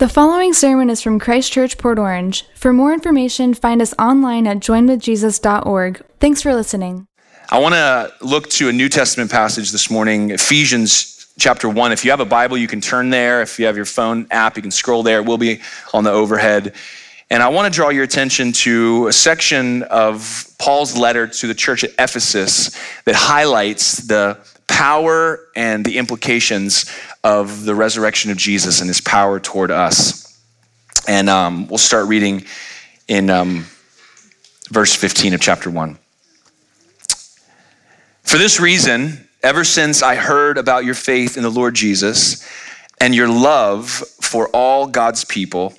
The following sermon is from Christ Church, Port Orange. For more information, find us online at joinwithjesus.org. Thanks for listening. I want to look to a New Testament passage this morning, Ephesians chapter 1. If you have a Bible, you can turn there. If you have your phone app, you can scroll there. It will be on the overhead. And I want to draw your attention to a section of Paul's letter to the church at Ephesus that highlights the power and the implications of the resurrection of Jesus and his power toward us. And um, we'll start reading in um, verse 15 of chapter 1. For this reason, ever since I heard about your faith in the Lord Jesus and your love for all God's people,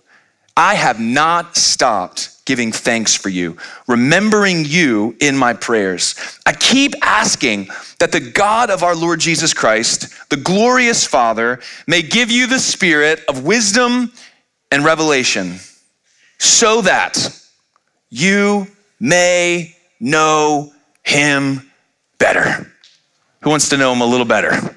I have not stopped giving thanks for you, remembering you in my prayers. I keep asking that the God of our Lord Jesus Christ, the glorious Father, may give you the spirit of wisdom and revelation so that you may know him better. Who wants to know him a little better?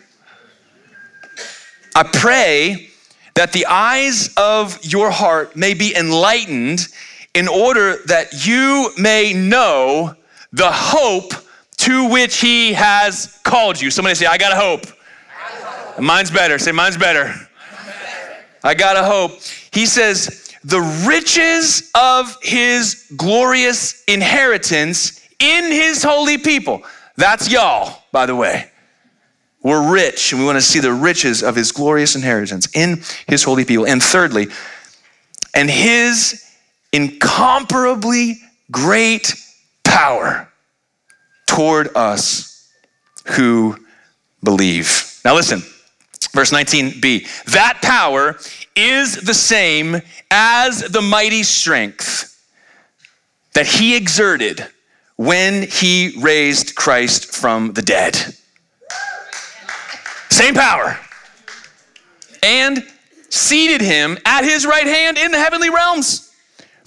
I pray that the eyes of your heart may be enlightened in order that you may know the hope to which he has called you. Somebody say, I got a hope. hope. Mine's better. Say, mine's better. mine's better. I got a hope. He says, the riches of his glorious inheritance in his holy people. That's y'all, by the way. We're rich and we want to see the riches of his glorious inheritance in his holy people. And thirdly, and his incomparably great power toward us who believe. Now, listen, verse 19b. That power is the same as the mighty strength that he exerted when he raised Christ from the dead. Same power. And seated him at his right hand in the heavenly realms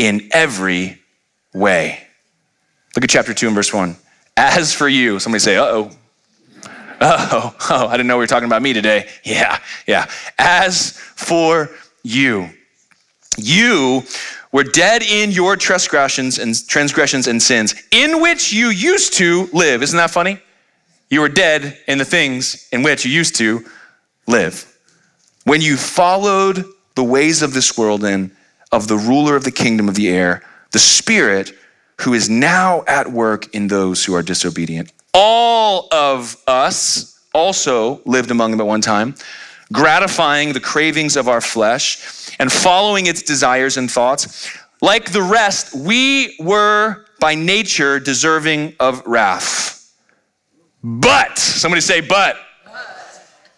in every way. Look at chapter 2 and verse 1. As for you, somebody say, uh oh. Uh oh, oh, I didn't know we were talking about me today. Yeah, yeah. As for you, you were dead in your transgressions and transgressions and sins, in which you used to live. Isn't that funny? You were dead in the things in which you used to live. When you followed the ways of this world and of the ruler of the kingdom of the air, the Spirit who is now at work in those who are disobedient. All of us also lived among them at one time, gratifying the cravings of our flesh and following its desires and thoughts. Like the rest, we were by nature deserving of wrath. But, somebody say, but.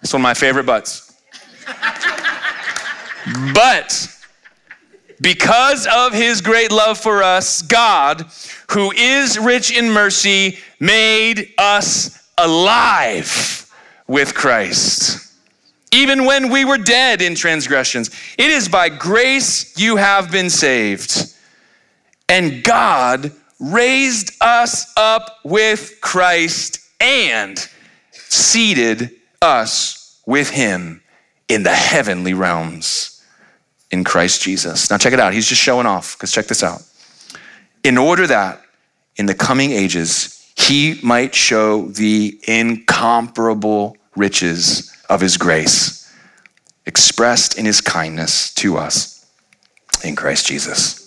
It's one of my favorite buts. but because of his great love for us, God, who is rich in mercy, made us alive with Christ. Even when we were dead in transgressions, it is by grace you have been saved. And God raised us up with Christ and seated us with him in the heavenly realms in Christ Jesus. Now, check it out. He's just showing off, because check this out. In order that in the coming ages, he might show the incomparable riches of his grace expressed in his kindness to us in Christ Jesus.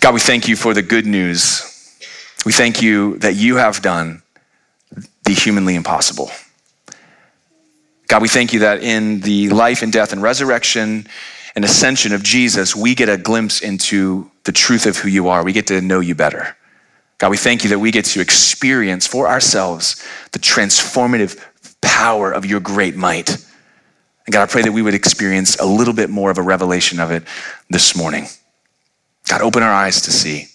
God, we thank you for the good news. We thank you that you have done the humanly impossible. God, we thank you that in the life and death and resurrection and ascension of Jesus, we get a glimpse into the truth of who you are. We get to know you better. God, we thank you that we get to experience for ourselves the transformative power of your great might. And God, I pray that we would experience a little bit more of a revelation of it this morning. God, open our eyes to see.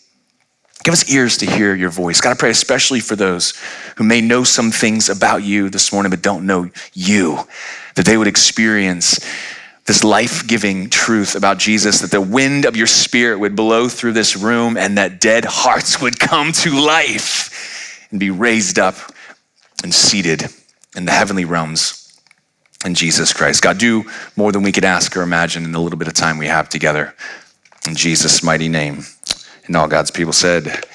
Give us ears to hear your voice. God, I pray especially for those who may know some things about you this morning but don't know you, that they would experience this life giving truth about Jesus, that the wind of your spirit would blow through this room and that dead hearts would come to life and be raised up and seated in the heavenly realms in Jesus Christ. God, do more than we could ask or imagine in the little bit of time we have together. In Jesus' mighty name. And all God's people said,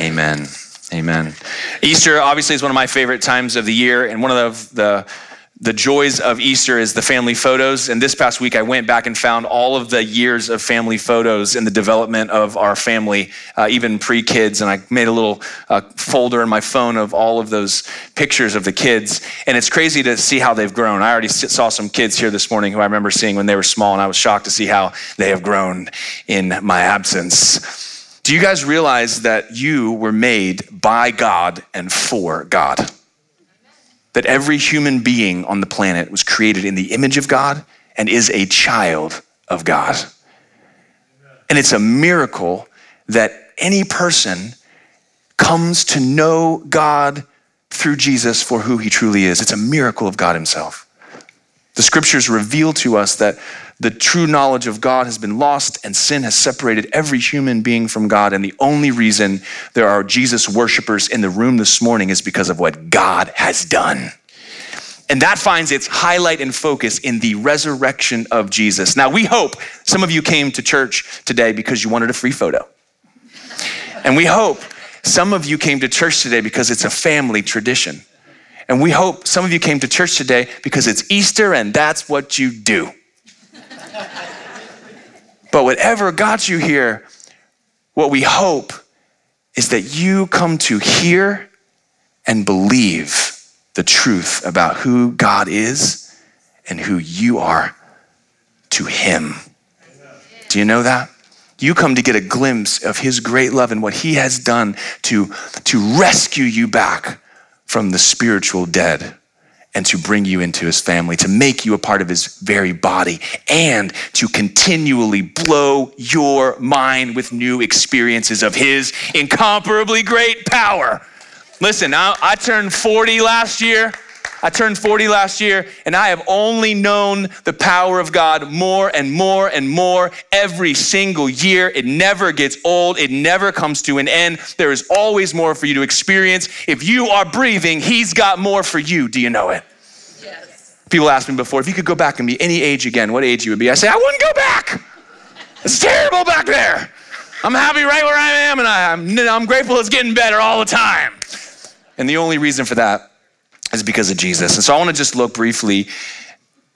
Amen. Amen. Easter obviously is one of my favorite times of the year, and one of the, the the joys of Easter is the family photos. And this past week, I went back and found all of the years of family photos in the development of our family, uh, even pre kids. And I made a little uh, folder in my phone of all of those pictures of the kids. And it's crazy to see how they've grown. I already saw some kids here this morning who I remember seeing when they were small, and I was shocked to see how they have grown in my absence. Do you guys realize that you were made by God and for God? That every human being on the planet was created in the image of God and is a child of God. And it's a miracle that any person comes to know God through Jesus for who he truly is. It's a miracle of God himself. The scriptures reveal to us that the true knowledge of God has been lost and sin has separated every human being from God. And the only reason there are Jesus worshipers in the room this morning is because of what God has done. And that finds its highlight and focus in the resurrection of Jesus. Now, we hope some of you came to church today because you wanted a free photo. And we hope some of you came to church today because it's a family tradition. And we hope some of you came to church today because it's Easter and that's what you do. But whatever got you here, what we hope is that you come to hear and believe the truth about who God is and who you are to Him. Do you know that? You come to get a glimpse of His great love and what He has done to, to rescue you back from the spiritual dead and to bring you into his family, to make you a part of his very body, and to continually blow your mind with new experiences of his incomparably great power. Listen, I, I turned 40 last year. I turned 40 last year, and I have only known the power of God more and more and more every single year. It never gets old, it never comes to an end. There is always more for you to experience. If you are breathing, He's got more for you. Do you know it? Yes. People asked me before if you could go back and be any age again, what age you would be. I say, I wouldn't go back. It's terrible back there. I'm happy right where I am, and I, I'm, I'm grateful it's getting better all the time. And the only reason for that is because of Jesus. And so I want to just look briefly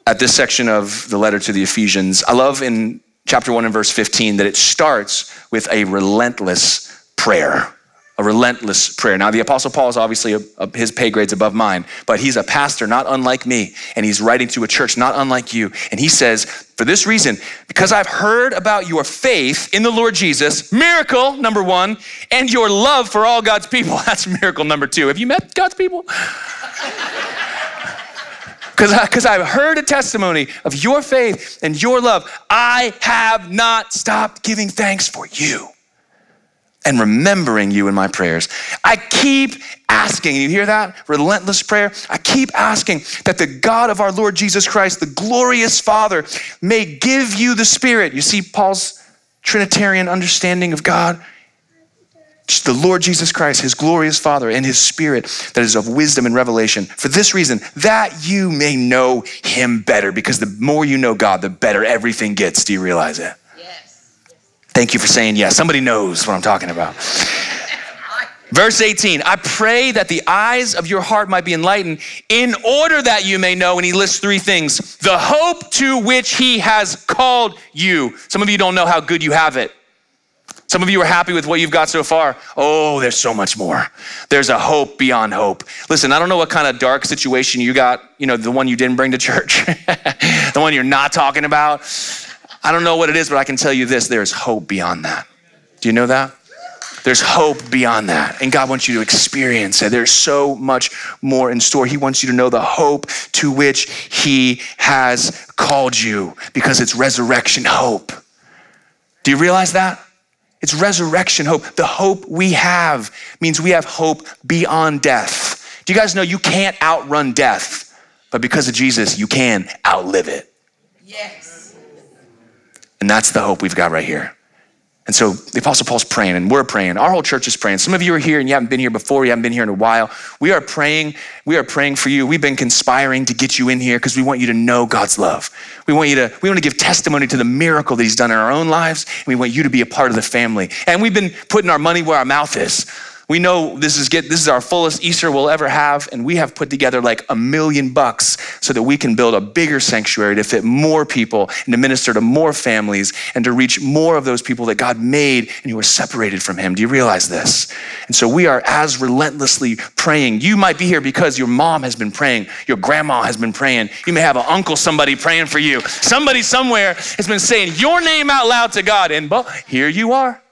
at this section of the letter to the Ephesians. I love in chapter 1 and verse 15 that it starts with a relentless prayer a relentless prayer. Now, the Apostle Paul is obviously, a, a, his pay grade's above mine, but he's a pastor not unlike me, and he's writing to a church not unlike you. And he says, For this reason, because I've heard about your faith in the Lord Jesus, miracle number one, and your love for all God's people. That's miracle number two. Have you met God's people? Because I've heard a testimony of your faith and your love. I have not stopped giving thanks for you and remembering you in my prayers. I keep asking, you hear that? Relentless prayer. I keep asking that the God of our Lord Jesus Christ, the glorious Father, may give you the Spirit. You see Paul's Trinitarian understanding of God? The Lord Jesus Christ, his glorious Father, and his Spirit that is of wisdom and revelation. For this reason, that you may know him better, because the more you know God, the better everything gets. Do you realize it? Yes. Thank you for saying yes. Somebody knows what I'm talking about. Verse 18, I pray that the eyes of your heart might be enlightened in order that you may know, and he lists three things the hope to which he has called you. Some of you don't know how good you have it. Some of you are happy with what you've got so far. Oh, there's so much more. There's a hope beyond hope. Listen, I don't know what kind of dark situation you got, you know, the one you didn't bring to church, the one you're not talking about. I don't know what it is, but I can tell you this there's hope beyond that. Do you know that? There's hope beyond that. And God wants you to experience it. There's so much more in store. He wants you to know the hope to which He has called you because it's resurrection hope. Do you realize that? It's resurrection hope. The hope we have means we have hope beyond death. Do you guys know you can't outrun death, but because of Jesus, you can outlive it? Yes. And that's the hope we've got right here. And so the Apostle Paul's praying, and we're praying. Our whole church is praying. Some of you are here and you haven't been here before, you haven't been here in a while. We are praying. We are praying for you. We've been conspiring to get you in here because we want you to know God's love. We want you to, we want to give testimony to the miracle that He's done in our own lives. And we want you to be a part of the family. And we've been putting our money where our mouth is. We know this is get this is our fullest Easter we'll ever have, and we have put together like a million bucks so that we can build a bigger sanctuary to fit more people and to minister to more families and to reach more of those people that God made and who are separated from Him. Do you realize this? And so we are as relentlessly praying. You might be here because your mom has been praying, your grandma has been praying. You may have an uncle, somebody praying for you. Somebody somewhere has been saying your name out loud to God, and but here you are.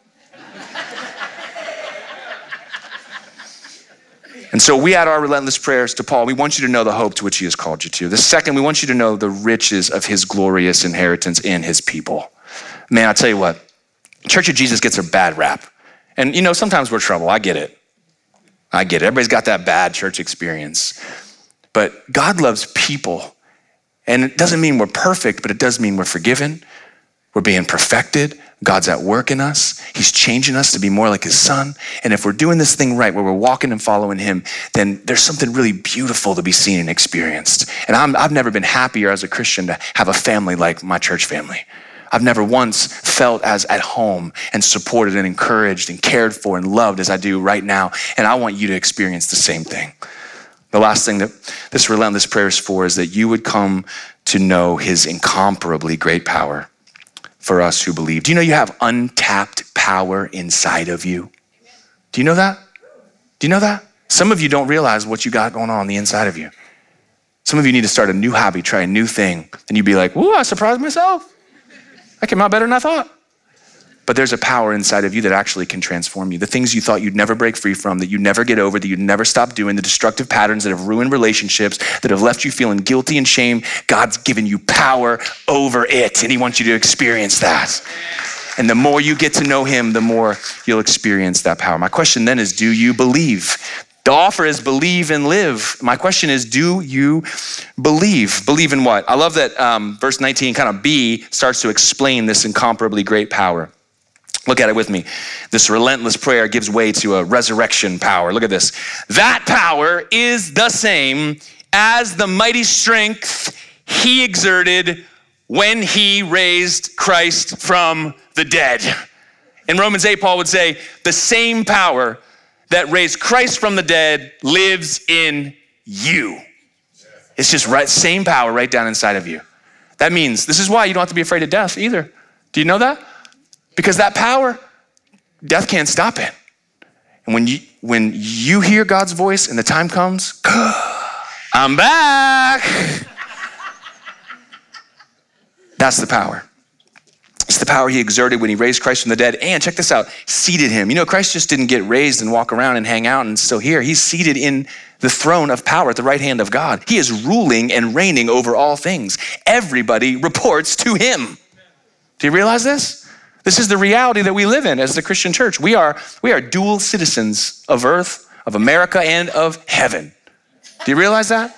And so we add our relentless prayers to Paul. We want you to know the hope to which he has called you to. The second, we want you to know the riches of his glorious inheritance in his people. Man, I'll tell you what, Church of Jesus gets a bad rap. And you know, sometimes we're trouble. I get it. I get it. Everybody's got that bad church experience. But God loves people. And it doesn't mean we're perfect, but it does mean we're forgiven. We're being perfected. God's at work in us. He's changing us to be more like his son. And if we're doing this thing right, where we're walking and following him, then there's something really beautiful to be seen and experienced. And i have never been happier as a Christian to have a family like my church family. I've never once felt as at home and supported and encouraged and cared for and loved as I do right now. And I want you to experience the same thing. The last thing that this relentless prayer is for is that you would come to know his incomparably great power for us who believe. Do you know you have untapped power inside of you? Do you know that? Do you know that? Some of you don't realize what you got going on, on the inside of you. Some of you need to start a new hobby, try a new thing, and you'd be like, "Ooh, I surprised myself. That came out better than I thought." But there's a power inside of you that actually can transform you. The things you thought you'd never break free from, that you'd never get over, that you'd never stop doing, the destructive patterns that have ruined relationships, that have left you feeling guilty and shame, God's given you power over it. And He wants you to experience that. And the more you get to know Him, the more you'll experience that power. My question then is do you believe? The offer is believe and live. My question is, do you believe? Believe in what? I love that um, verse 19, kind of B, starts to explain this incomparably great power. Look at it with me. This relentless prayer gives way to a resurrection power. Look at this. That power is the same as the mighty strength he exerted when he raised Christ from the dead. In Romans 8, Paul would say, the same power that raised Christ from the dead lives in you. It's just right, same power right down inside of you. That means this is why you don't have to be afraid of death either. Do you know that? Because that power, death can't stop it. And when you, when you hear God's voice and the time comes, I'm back. That's the power. It's the power he exerted when he raised Christ from the dead. And check this out seated him. You know, Christ just didn't get raised and walk around and hang out and still here. He's seated in the throne of power at the right hand of God. He is ruling and reigning over all things. Everybody reports to him. Do you realize this? This is the reality that we live in as the Christian church. We are, we are dual citizens of earth, of America, and of heaven. Do you realize that?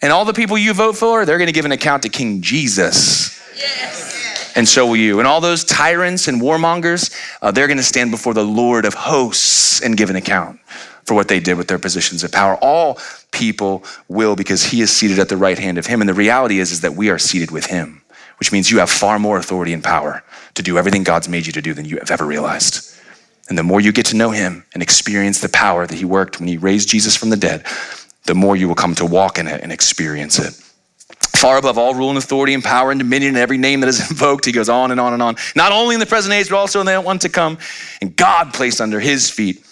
And all the people you vote for, they're going to give an account to King Jesus. Yes. And so will you. And all those tyrants and warmongers, uh, they're going to stand before the Lord of hosts and give an account for what they did with their positions of power. All people will because he is seated at the right hand of him. And the reality is, is that we are seated with him which means you have far more authority and power to do everything God's made you to do than you have ever realized. And the more you get to know Him and experience the power that He worked when He raised Jesus from the dead, the more you will come to walk in it and experience it. Far above all rule and authority and power and dominion and every name that is invoked, he goes on and on and on. Not only in the present age, but also in the one to come. And God placed under his feet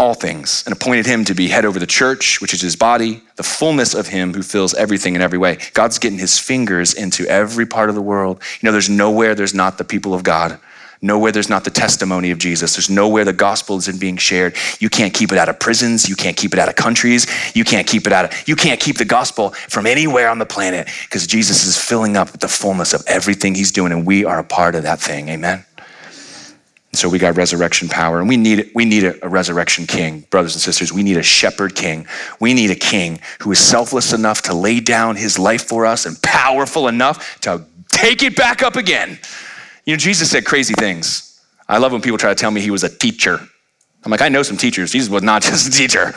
all things and appointed him to be head over the church, which is his body, the fullness of him who fills everything in every way. God's getting his fingers into every part of the world. You know, there's nowhere there's not the people of God. Nowhere there's not the testimony of Jesus. There's nowhere the gospel isn't being shared. You can't keep it out of prisons. You can't keep it out of countries. You can't keep it out of, you can't keep the gospel from anywhere on the planet because Jesus is filling up with the fullness of everything he's doing and we are a part of that thing. Amen. So we got resurrection power, and we need we need a, a, resurrection king, brothers and sisters. We need a shepherd king. We need a king who is selfless enough to lay down his life for us and powerful enough to take it back up again. You know, Jesus said crazy things. I love when people try to tell me he was a teacher. I'm like, I know some teachers. Jesus was not just a teacher.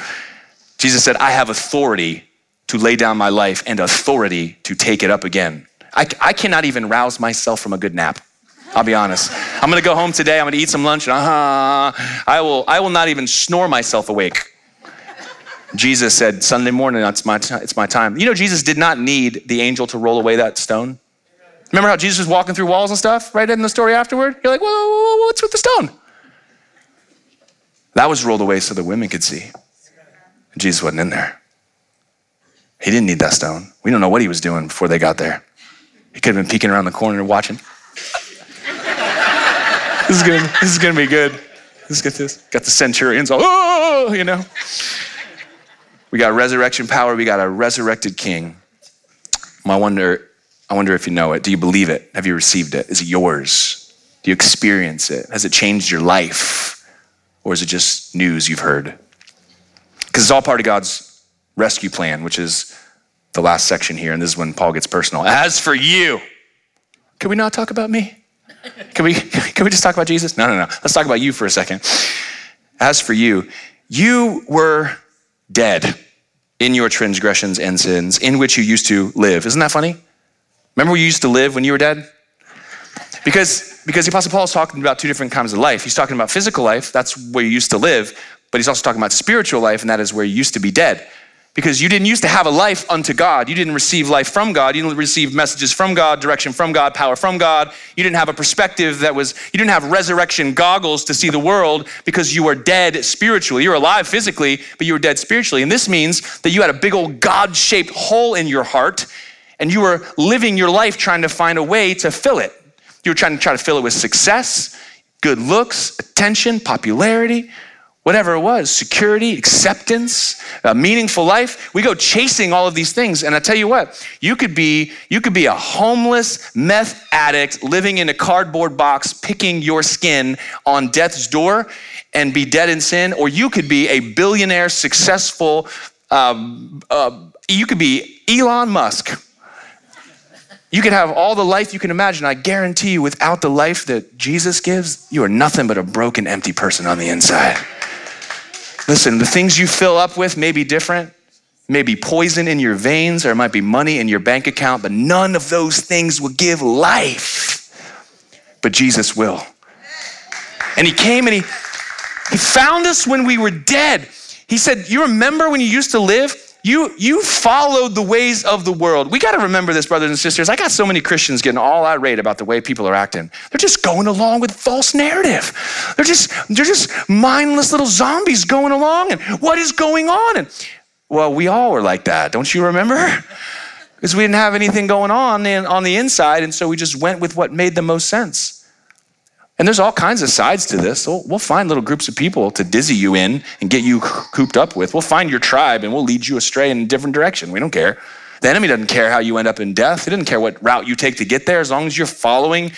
Jesus said, I have authority to lay down my life and authority to take it up again. I, I cannot even rouse myself from a good nap. I'll be honest. I'm gonna go home today. I'm gonna eat some lunch, and uh, I will. I will not even snore myself awake. Jesus said, "Sunday morning, it's my t- it's my time." You know, Jesus did not need the angel to roll away that stone. Remember how Jesus was walking through walls and stuff, right in the story afterward? You're like, whoa, whoa, whoa what's with the stone? That was rolled away so the women could see. Jesus wasn't in there. He didn't need that stone. We don't know what he was doing before they got there. He could have been peeking around the corner watching this is gonna this is gonna be good. Let's get this. Got the centurions all, oh, you know. We got resurrection power. We got a resurrected King. I wonder, I wonder if you know it. Do you believe it? Have you received it? Is it yours? Do you experience it? Has it changed your life, or is it just news you've heard? Because it's all part of God's rescue plan, which is the last section here, and this is when Paul gets personal. As for you, can we not talk about me? Can we, can we just talk about Jesus? No, no, no. Let's talk about you for a second. As for you, you were dead in your transgressions and sins in which you used to live. Isn't that funny? Remember where you used to live when you were dead? Because, because the Apostle Paul is talking about two different kinds of life. He's talking about physical life, that's where you used to live, but he's also talking about spiritual life, and that is where you used to be dead because you didn't used to have a life unto God. You didn't receive life from God. You didn't receive messages from God, direction from God, power from God. You didn't have a perspective that was, you didn't have resurrection goggles to see the world because you were dead spiritually. You're alive physically, but you were dead spiritually. And this means that you had a big old God shaped hole in your heart and you were living your life trying to find a way to fill it. You were trying to try to fill it with success, good looks, attention, popularity whatever it was security, acceptance, a meaningful life. We go chasing all of these things. And I tell you what, you could be, you could be a homeless meth addict living in a cardboard box, picking your skin on death's door and be dead in sin, or you could be a billionaire, successful, um, uh, you could be Elon Musk. You could have all the life you can imagine. I guarantee you, without the life that Jesus gives, you are nothing but a broken, empty person on the inside. Listen, the things you fill up with may be different. Maybe poison in your veins, or it might be money in your bank account, but none of those things will give life. But Jesus will. And He came and He, he found us when we were dead. He said, You remember when you used to live? You, you followed the ways of the world. We got to remember this, brothers and sisters. I got so many Christians getting all irate about the way people are acting. They're just going along with false narrative. They're just, they're just mindless little zombies going along. And what is going on? And well, we all were like that. Don't you remember? Because we didn't have anything going on in, on the inside. And so we just went with what made the most sense. And there's all kinds of sides to this. We'll, we'll, find little groups of people to dizzy you in and get you cooped up with. We'll find your tribe and we'll lead you astray in a different direction. We don't care. The enemy doesn't care how you end up in death. He doesn't care what route you take to get there as long as you're following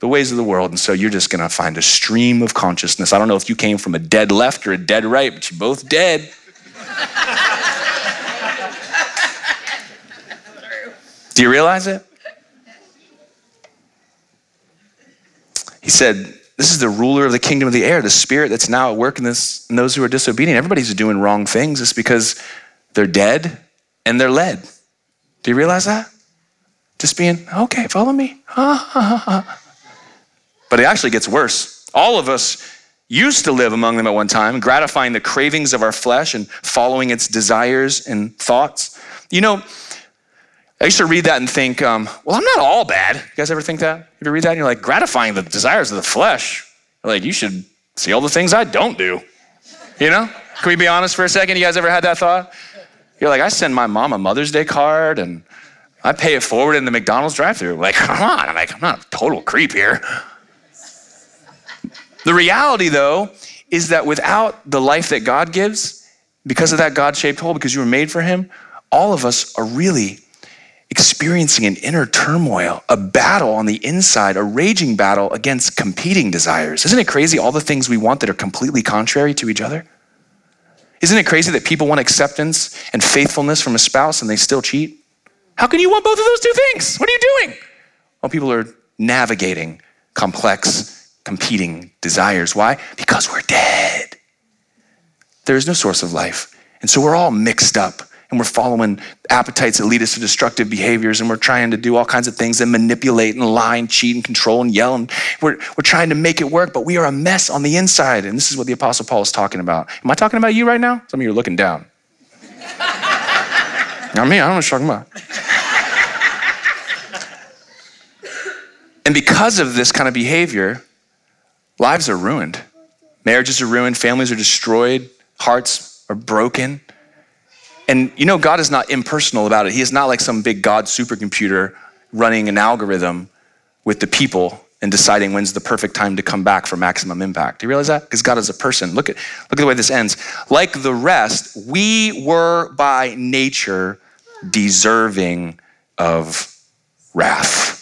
the ways of the world. And so you're just going to find a stream of consciousness. I don't know if you came from a dead left or a dead right, but you're both dead. Do you realize it? He said, This is the ruler of the kingdom of the air, the spirit that's now at work in, this, in those who are disobedient. Everybody's doing wrong things. It's because they're dead and they're led. Do you realize that? Just being, okay, follow me. but it actually gets worse. All of us used to live among them at one time, gratifying the cravings of our flesh and following its desires and thoughts. You know, I used to read that and think, um, well, I'm not all bad. You guys ever think that? you read that and you're like, gratifying the desires of the flesh? Like, you should see all the things I don't do. You know? Can we be honest for a second? You guys ever had that thought? You're like, I send my mom a Mother's Day card and I pay it forward in the McDonald's drive through. Like, come on. I'm like, I'm not a total creep here. The reality, though, is that without the life that God gives, because of that God shaped hole, because you were made for Him, all of us are really experiencing an inner turmoil, a battle on the inside, a raging battle against competing desires. Isn't it crazy all the things we want that are completely contrary to each other? Isn't it crazy that people want acceptance and faithfulness from a spouse and they still cheat? How can you want both of those two things? What are you doing? Well, people are navigating complex, competing desires. Why? Because we're dead. There is no source of life. And so we're all mixed up and we're following appetites that lead us to destructive behaviors and we're trying to do all kinds of things and manipulate and lie and cheat and control and yell and we're, we're trying to make it work but we are a mess on the inside. And this is what the apostle paul is talking about. Am i talking about you right now? Some of you are looking down. Not me i don't know what you're talking about. And because of this kind of behavior lives are ruined. Marriages are ruined families are destroyed hearts are broken and you know, God is not impersonal about it. He is not like some big God supercomputer running an algorithm with the people and deciding when's the perfect time to come back for maximum impact. Do you realize that? Because God is a person. Look at, look at the way this ends. Like the rest, we were by nature deserving of wrath.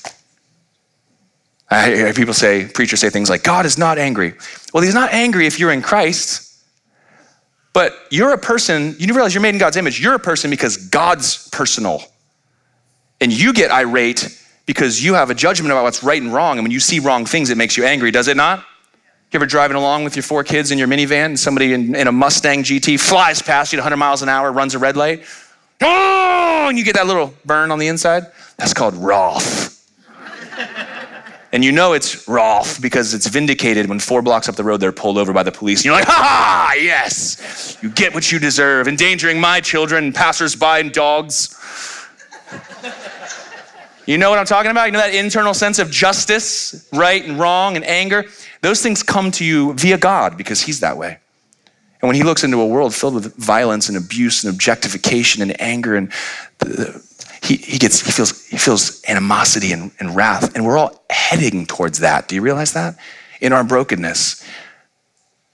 I hear people say, preachers say things like, God is not angry. Well, he's not angry if you're in Christ. But you're a person, you realize you're made in God's image. You're a person because God's personal. And you get irate because you have a judgment about what's right and wrong. And when you see wrong things, it makes you angry, does it not? You ever driving along with your four kids in your minivan and somebody in, in a Mustang GT flies past you at 100 miles an hour, runs a red light? Oh, and you get that little burn on the inside? That's called wrath. And you know it's wrath because it's vindicated when four blocks up the road they're pulled over by the police. And you're like, ha ha, yes, you get what you deserve, endangering my children, passersby, and dogs. you know what I'm talking about? You know that internal sense of justice, right and wrong, and anger? Those things come to you via God because He's that way. And when He looks into a world filled with violence and abuse and objectification and anger and the, he, he gets he feels he feels animosity and, and wrath. And we're all heading towards that. Do you realize that? In our brokenness.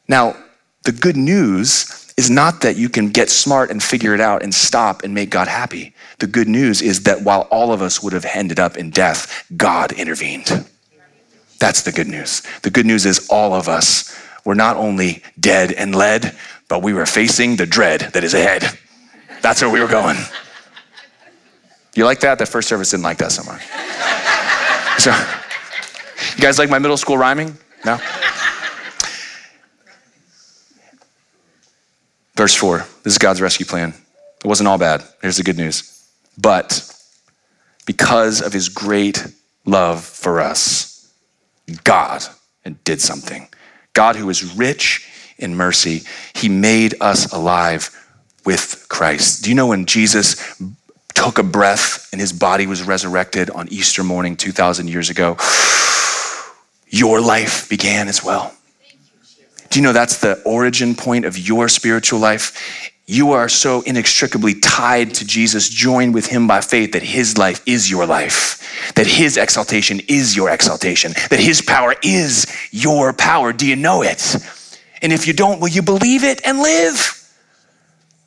Now the good news is not that you can get smart and figure it out and stop and make god happy. The good news is that while all of us would have ended up in death god intervened. That's the good news. The good news is all of us were not only dead and led but we were facing the dread that is ahead. That's where we were going you like that? The first service didn't like that so much. so, you guys like my middle school rhyming? No? Verse 4 this is God's rescue plan. It wasn't all bad. Here's the good news. But because of his great love for us, God did something. God, who is rich in mercy, he made us alive with Christ. Do you know when Jesus took a breath and his body was resurrected on Easter morning 2,000 years ago, your life began as well. Do you know that's the origin point of your spiritual life? You are so inextricably tied to Jesus, joined with him by faith, that his life is your life, that his exaltation is your exaltation, that his power is your power. Do you know it? And if you don't, will you believe it and live?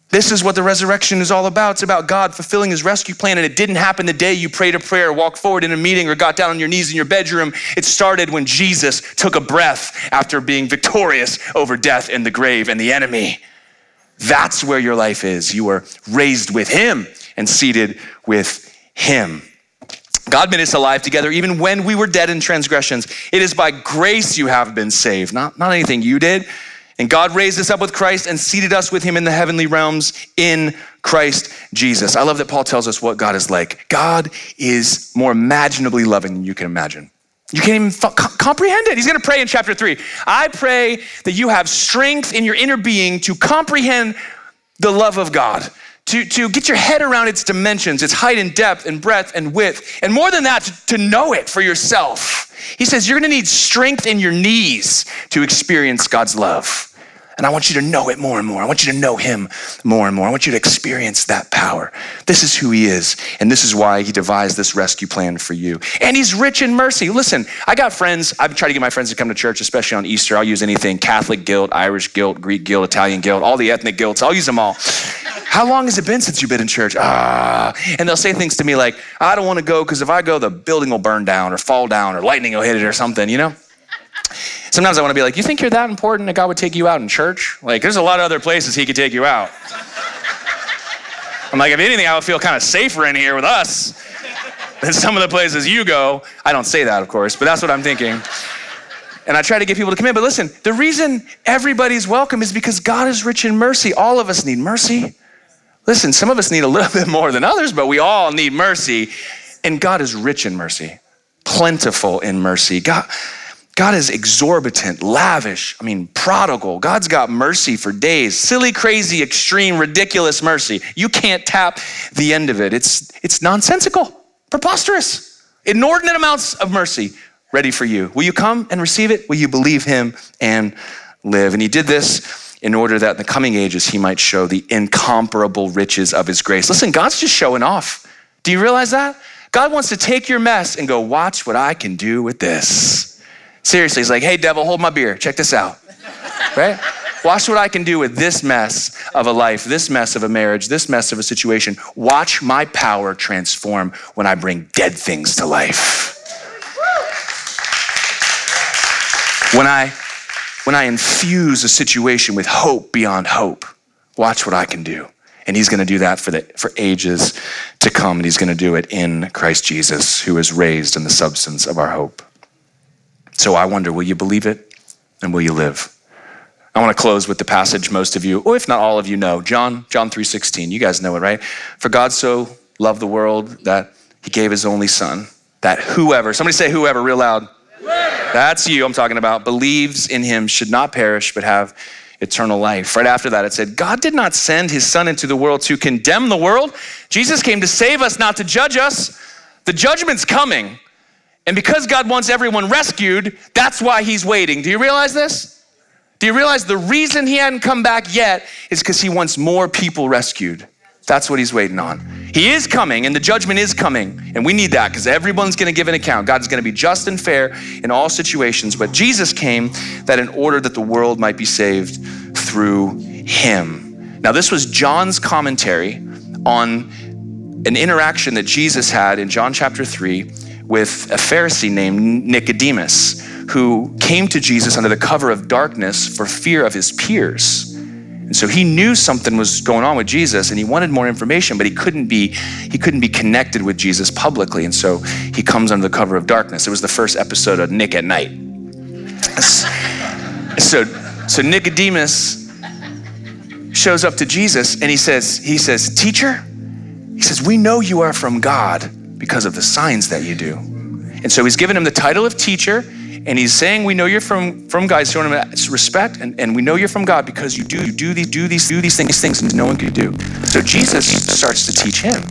This is what the resurrection is all about. It's about God fulfilling his rescue plan. And it didn't happen the day you prayed a prayer, walked forward in a meeting, or got down on your knees in your bedroom. It started when Jesus took a breath after being victorious over death and the grave and the enemy. That's where your life is. You were raised with him and seated with him. God made us alive together even when we were dead in transgressions. It is by grace you have been saved, not, not anything you did. And God raised us up with Christ and seated us with him in the heavenly realms in Christ Jesus. I love that Paul tells us what God is like. God is more imaginably loving than you can imagine. You can't even f- comprehend it. He's going to pray in chapter three. I pray that you have strength in your inner being to comprehend the love of God, to, to get your head around its dimensions, its height and depth and breadth and width, and more than that, to, to know it for yourself. He says you're going to need strength in your knees to experience God's love. And I want you to know it more and more. I want you to know him more and more. I want you to experience that power. This is who he is. And this is why he devised this rescue plan for you. And he's rich in mercy. Listen, I got friends. I've tried to get my friends to come to church, especially on Easter. I'll use anything Catholic guilt, Irish guilt, Greek guilt, Italian guilt, all the ethnic guilts. I'll use them all. How long has it been since you've been in church? Ah. And they'll say things to me like, I don't want to go because if I go, the building will burn down or fall down or lightning will hit it or something, you know? Sometimes I want to be like, you think you're that important that God would take you out in church? Like, there's a lot of other places He could take you out. I'm like, if anything, I would feel kind of safer in here with us than some of the places you go. I don't say that, of course, but that's what I'm thinking. And I try to get people to come in. But listen, the reason everybody's welcome is because God is rich in mercy. All of us need mercy. Listen, some of us need a little bit more than others, but we all need mercy. And God is rich in mercy, plentiful in mercy. God, God is exorbitant, lavish, I mean, prodigal. God's got mercy for days. Silly, crazy, extreme, ridiculous mercy. You can't tap the end of it. It's, it's nonsensical, preposterous, inordinate amounts of mercy ready for you. Will you come and receive it? Will you believe him and live? And he did this in order that in the coming ages he might show the incomparable riches of his grace. Listen, God's just showing off. Do you realize that? God wants to take your mess and go, watch what I can do with this. Seriously, he's like, hey, devil, hold my beer. Check this out. right? Watch what I can do with this mess of a life, this mess of a marriage, this mess of a situation. Watch my power transform when I bring dead things to life. When I when I infuse a situation with hope beyond hope, watch what I can do. And he's going to do that for the for ages to come and he's going to do it in Christ Jesus who is raised in the substance of our hope. So I wonder, will you believe it and will you live? I want to close with the passage most of you, or if not all of you know, John, John 3:16. You guys know it, right? For God so loved the world that he gave his only son, that whoever, somebody say whoever real loud. Whoever. That's you I'm talking about, believes in him should not perish but have eternal life. Right after that, it said, God did not send his son into the world to condemn the world. Jesus came to save us, not to judge us. The judgment's coming. And because God wants everyone rescued, that's why he's waiting. Do you realize this? Do you realize the reason he hadn't come back yet is because he wants more people rescued? That's what he's waiting on. He is coming and the judgment is coming. And we need that because everyone's going to give an account. God's going to be just and fair in all situations. But Jesus came that in order that the world might be saved through him. Now, this was John's commentary on an interaction that Jesus had in John chapter 3 with a Pharisee named Nicodemus who came to Jesus under the cover of darkness for fear of his peers. And so he knew something was going on with Jesus and he wanted more information, but he couldn't be he couldn't be connected with Jesus publicly. And so he comes under the cover of darkness. It was the first episode of Nick at Nite. So so Nicodemus shows up to Jesus and he says, he says, "Teacher, he says, "We know you are from God." Because of the signs that you do. And so he's given him the title of teacher, and he's saying, We know you're from, from God, he's showing him respect, and, and we know you're from God because you do, you do these, do these, do these things, things no one could do. So Jesus starts to teach him.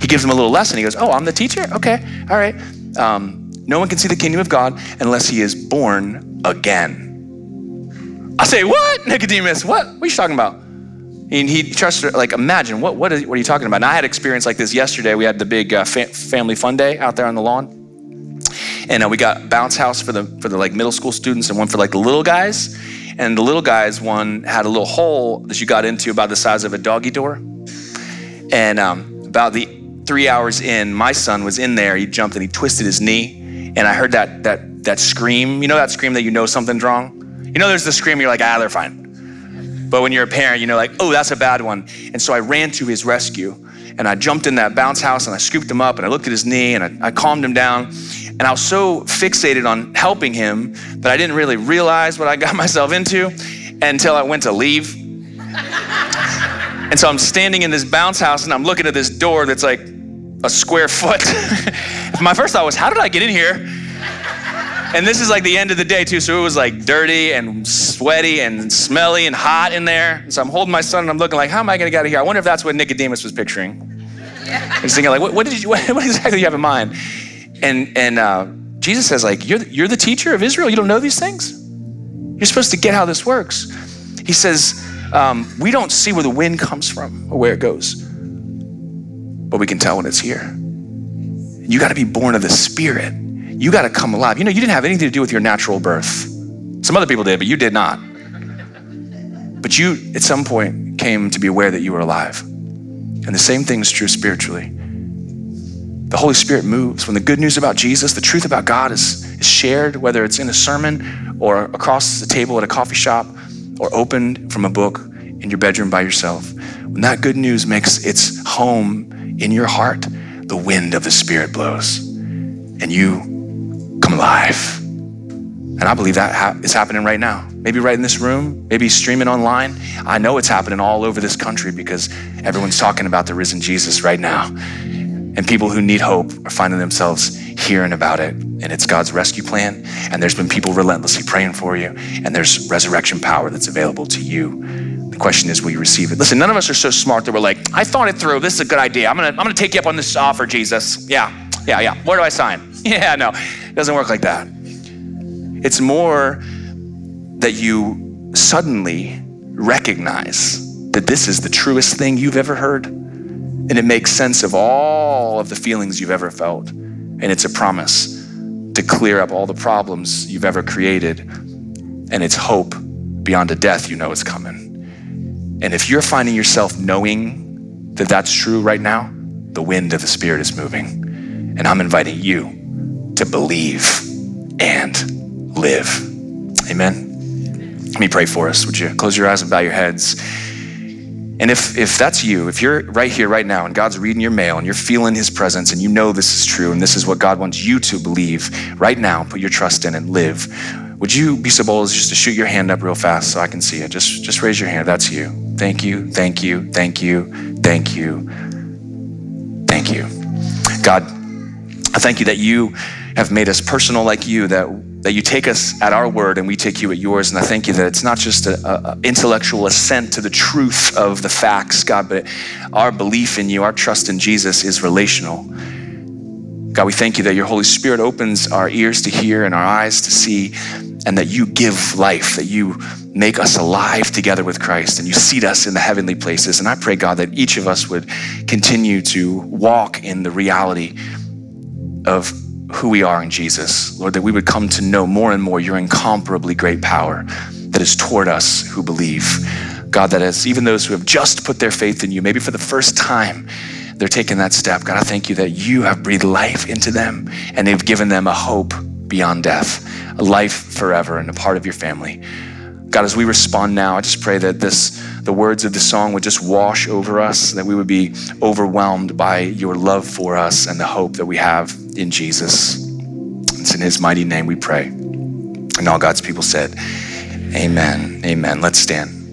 He gives him a little lesson. He goes, Oh, I'm the teacher? Okay, all right. Um, no one can see the kingdom of God unless he is born again. I say, What? Nicodemus, what? What are you talking about? And he trusted, like imagine what what, is, what are you talking about? And I had experience like this yesterday. We had the big uh, fa- family fun day out there on the lawn, and uh, we got bounce house for the for the like middle school students and one for like the little guys. And the little guys one had a little hole that you got into about the size of a doggy door. And um, about the three hours in, my son was in there. He jumped and he twisted his knee, and I heard that that that scream. You know that scream that you know something's wrong. You know, there's the scream. You're like, ah, they're fine. But when you're a parent, you know, like, oh, that's a bad one. And so I ran to his rescue and I jumped in that bounce house and I scooped him up and I looked at his knee and I, I calmed him down. And I was so fixated on helping him that I didn't really realize what I got myself into until I went to leave. and so I'm standing in this bounce house and I'm looking at this door that's like a square foot. My first thought was, how did I get in here? And this is like the end of the day too, so it was like dirty and sweaty and smelly and hot in there. So I'm holding my son and I'm looking like, how am I gonna get out of here? I wonder if that's what Nicodemus was picturing. Yeah. He's thinking like, what, what did you, what, what, exactly do you have in mind? And and uh, Jesus says like, you're you're the teacher of Israel. You don't know these things. You're supposed to get how this works. He says, um, We don't see where the wind comes from or where it goes, but we can tell when it's here. You got to be born of the Spirit. You got to come alive. You know, you didn't have anything to do with your natural birth. Some other people did, but you did not. But you, at some point, came to be aware that you were alive. And the same thing is true spiritually. The Holy Spirit moves. When the good news about Jesus, the truth about God is, is shared, whether it's in a sermon or across the table at a coffee shop or opened from a book in your bedroom by yourself, when that good news makes its home in your heart, the wind of the Spirit blows and you come alive. And I believe that ha- is happening right now maybe right in this room, maybe streaming online. I know it's happening all over this country because everyone's talking about the risen Jesus right now. And people who need hope are finding themselves hearing about it. And it's God's rescue plan. And there's been people relentlessly praying for you. And there's resurrection power that's available to you. The question is, will you receive it? Listen, none of us are so smart that we're like, I thought it through. This is a good idea. I'm gonna, I'm gonna take you up on this offer, Jesus. Yeah, yeah, yeah. Where do I sign? Yeah, no, it doesn't work like that. It's more that you suddenly recognize that this is the truest thing you've ever heard. And it makes sense of all of the feelings you've ever felt. And it's a promise to clear up all the problems you've ever created. And it's hope beyond a death you know is coming. And if you're finding yourself knowing that that's true right now, the wind of the Spirit is moving. And I'm inviting you to believe and live. Amen. Let me pray for us. Would you close your eyes and bow your heads? And if, if that's you, if you're right here, right now, and God's reading your mail and you're feeling his presence and you know this is true and this is what God wants you to believe right now, put your trust in and live, would you be so bold as just to shoot your hand up real fast so I can see it? Just, just raise your hand. That's you. Thank you, thank you, thank you, thank you, thank you. God, I thank you that you have made us personal like you, that that you take us at our word and we take you at yours. And I thank you that it's not just an intellectual assent to the truth of the facts, God, but our belief in you, our trust in Jesus is relational. God, we thank you that your Holy Spirit opens our ears to hear and our eyes to see, and that you give life, that you make us alive together with Christ, and you seat us in the heavenly places. And I pray, God, that each of us would continue to walk in the reality of who we are in Jesus. Lord, that we would come to know more and more your incomparably great power that is toward us who believe. God, that is even those who have just put their faith in you, maybe for the first time, they're taking that step. God, I thank you that you have breathed life into them and they've given them a hope beyond death, a life forever and a part of your family. God, as we respond now, I just pray that this, the words of the song would just wash over us, that we would be overwhelmed by your love for us and the hope that we have in Jesus. It's in his mighty name we pray. And all God's people said, Amen. Amen. Let's stand.